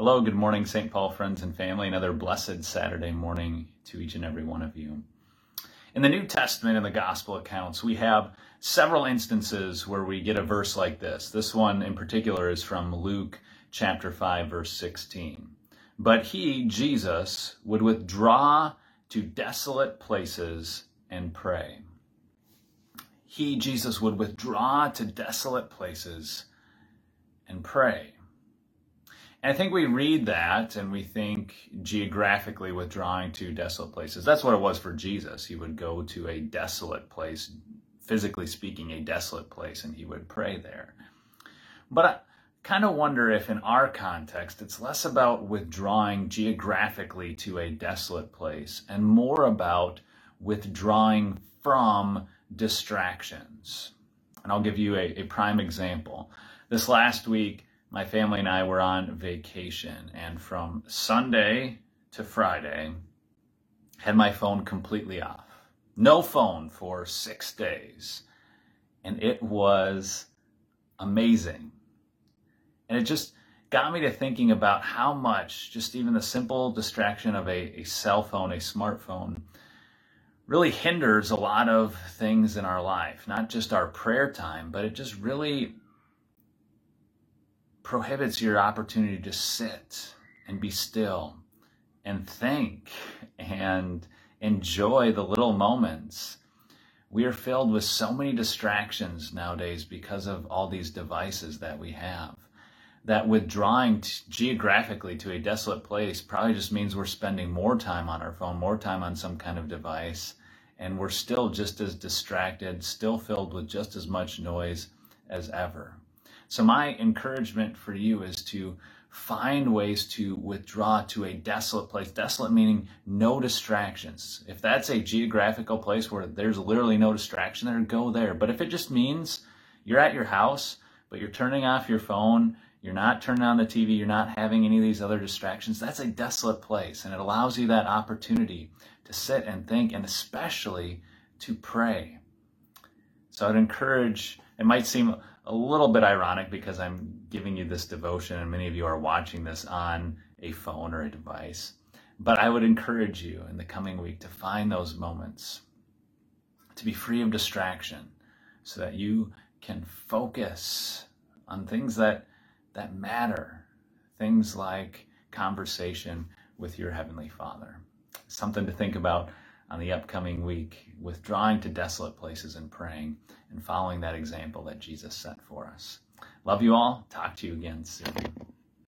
Hello, good morning, St. Paul friends and family. Another blessed Saturday morning to each and every one of you. In the New Testament, and the Gospel accounts, we have several instances where we get a verse like this. This one in particular is from Luke chapter 5, verse 16. But he, Jesus, would withdraw to desolate places and pray. He, Jesus, would withdraw to desolate places and pray. And I think we read that and we think geographically withdrawing to desolate places. That's what it was for Jesus. He would go to a desolate place, physically speaking, a desolate place, and he would pray there. But I kind of wonder if in our context, it's less about withdrawing geographically to a desolate place and more about withdrawing from distractions. And I'll give you a, a prime example. This last week, my family and I were on vacation, and from Sunday to Friday, had my phone completely off. No phone for six days. And it was amazing. And it just got me to thinking about how much just even the simple distraction of a, a cell phone, a smartphone, really hinders a lot of things in our life, not just our prayer time, but it just really prohibits your opportunity to sit and be still and think and enjoy the little moments. We are filled with so many distractions nowadays because of all these devices that we have. That withdrawing t- geographically to a desolate place probably just means we're spending more time on our phone, more time on some kind of device, and we're still just as distracted, still filled with just as much noise as ever. So, my encouragement for you is to find ways to withdraw to a desolate place. Desolate meaning no distractions. If that's a geographical place where there's literally no distraction there, go there. But if it just means you're at your house, but you're turning off your phone, you're not turning on the TV, you're not having any of these other distractions, that's a desolate place. And it allows you that opportunity to sit and think and especially to pray. So I'd encourage, it might seem a little bit ironic because I'm giving you this devotion and many of you are watching this on a phone or a device. But I would encourage you in the coming week to find those moments, to be free of distraction, so that you can focus on things that, that matter, things like conversation with your Heavenly Father. Something to think about on the upcoming week, withdrawing to desolate places and praying and following that example that Jesus set for us. Love you all. Talk to you again soon.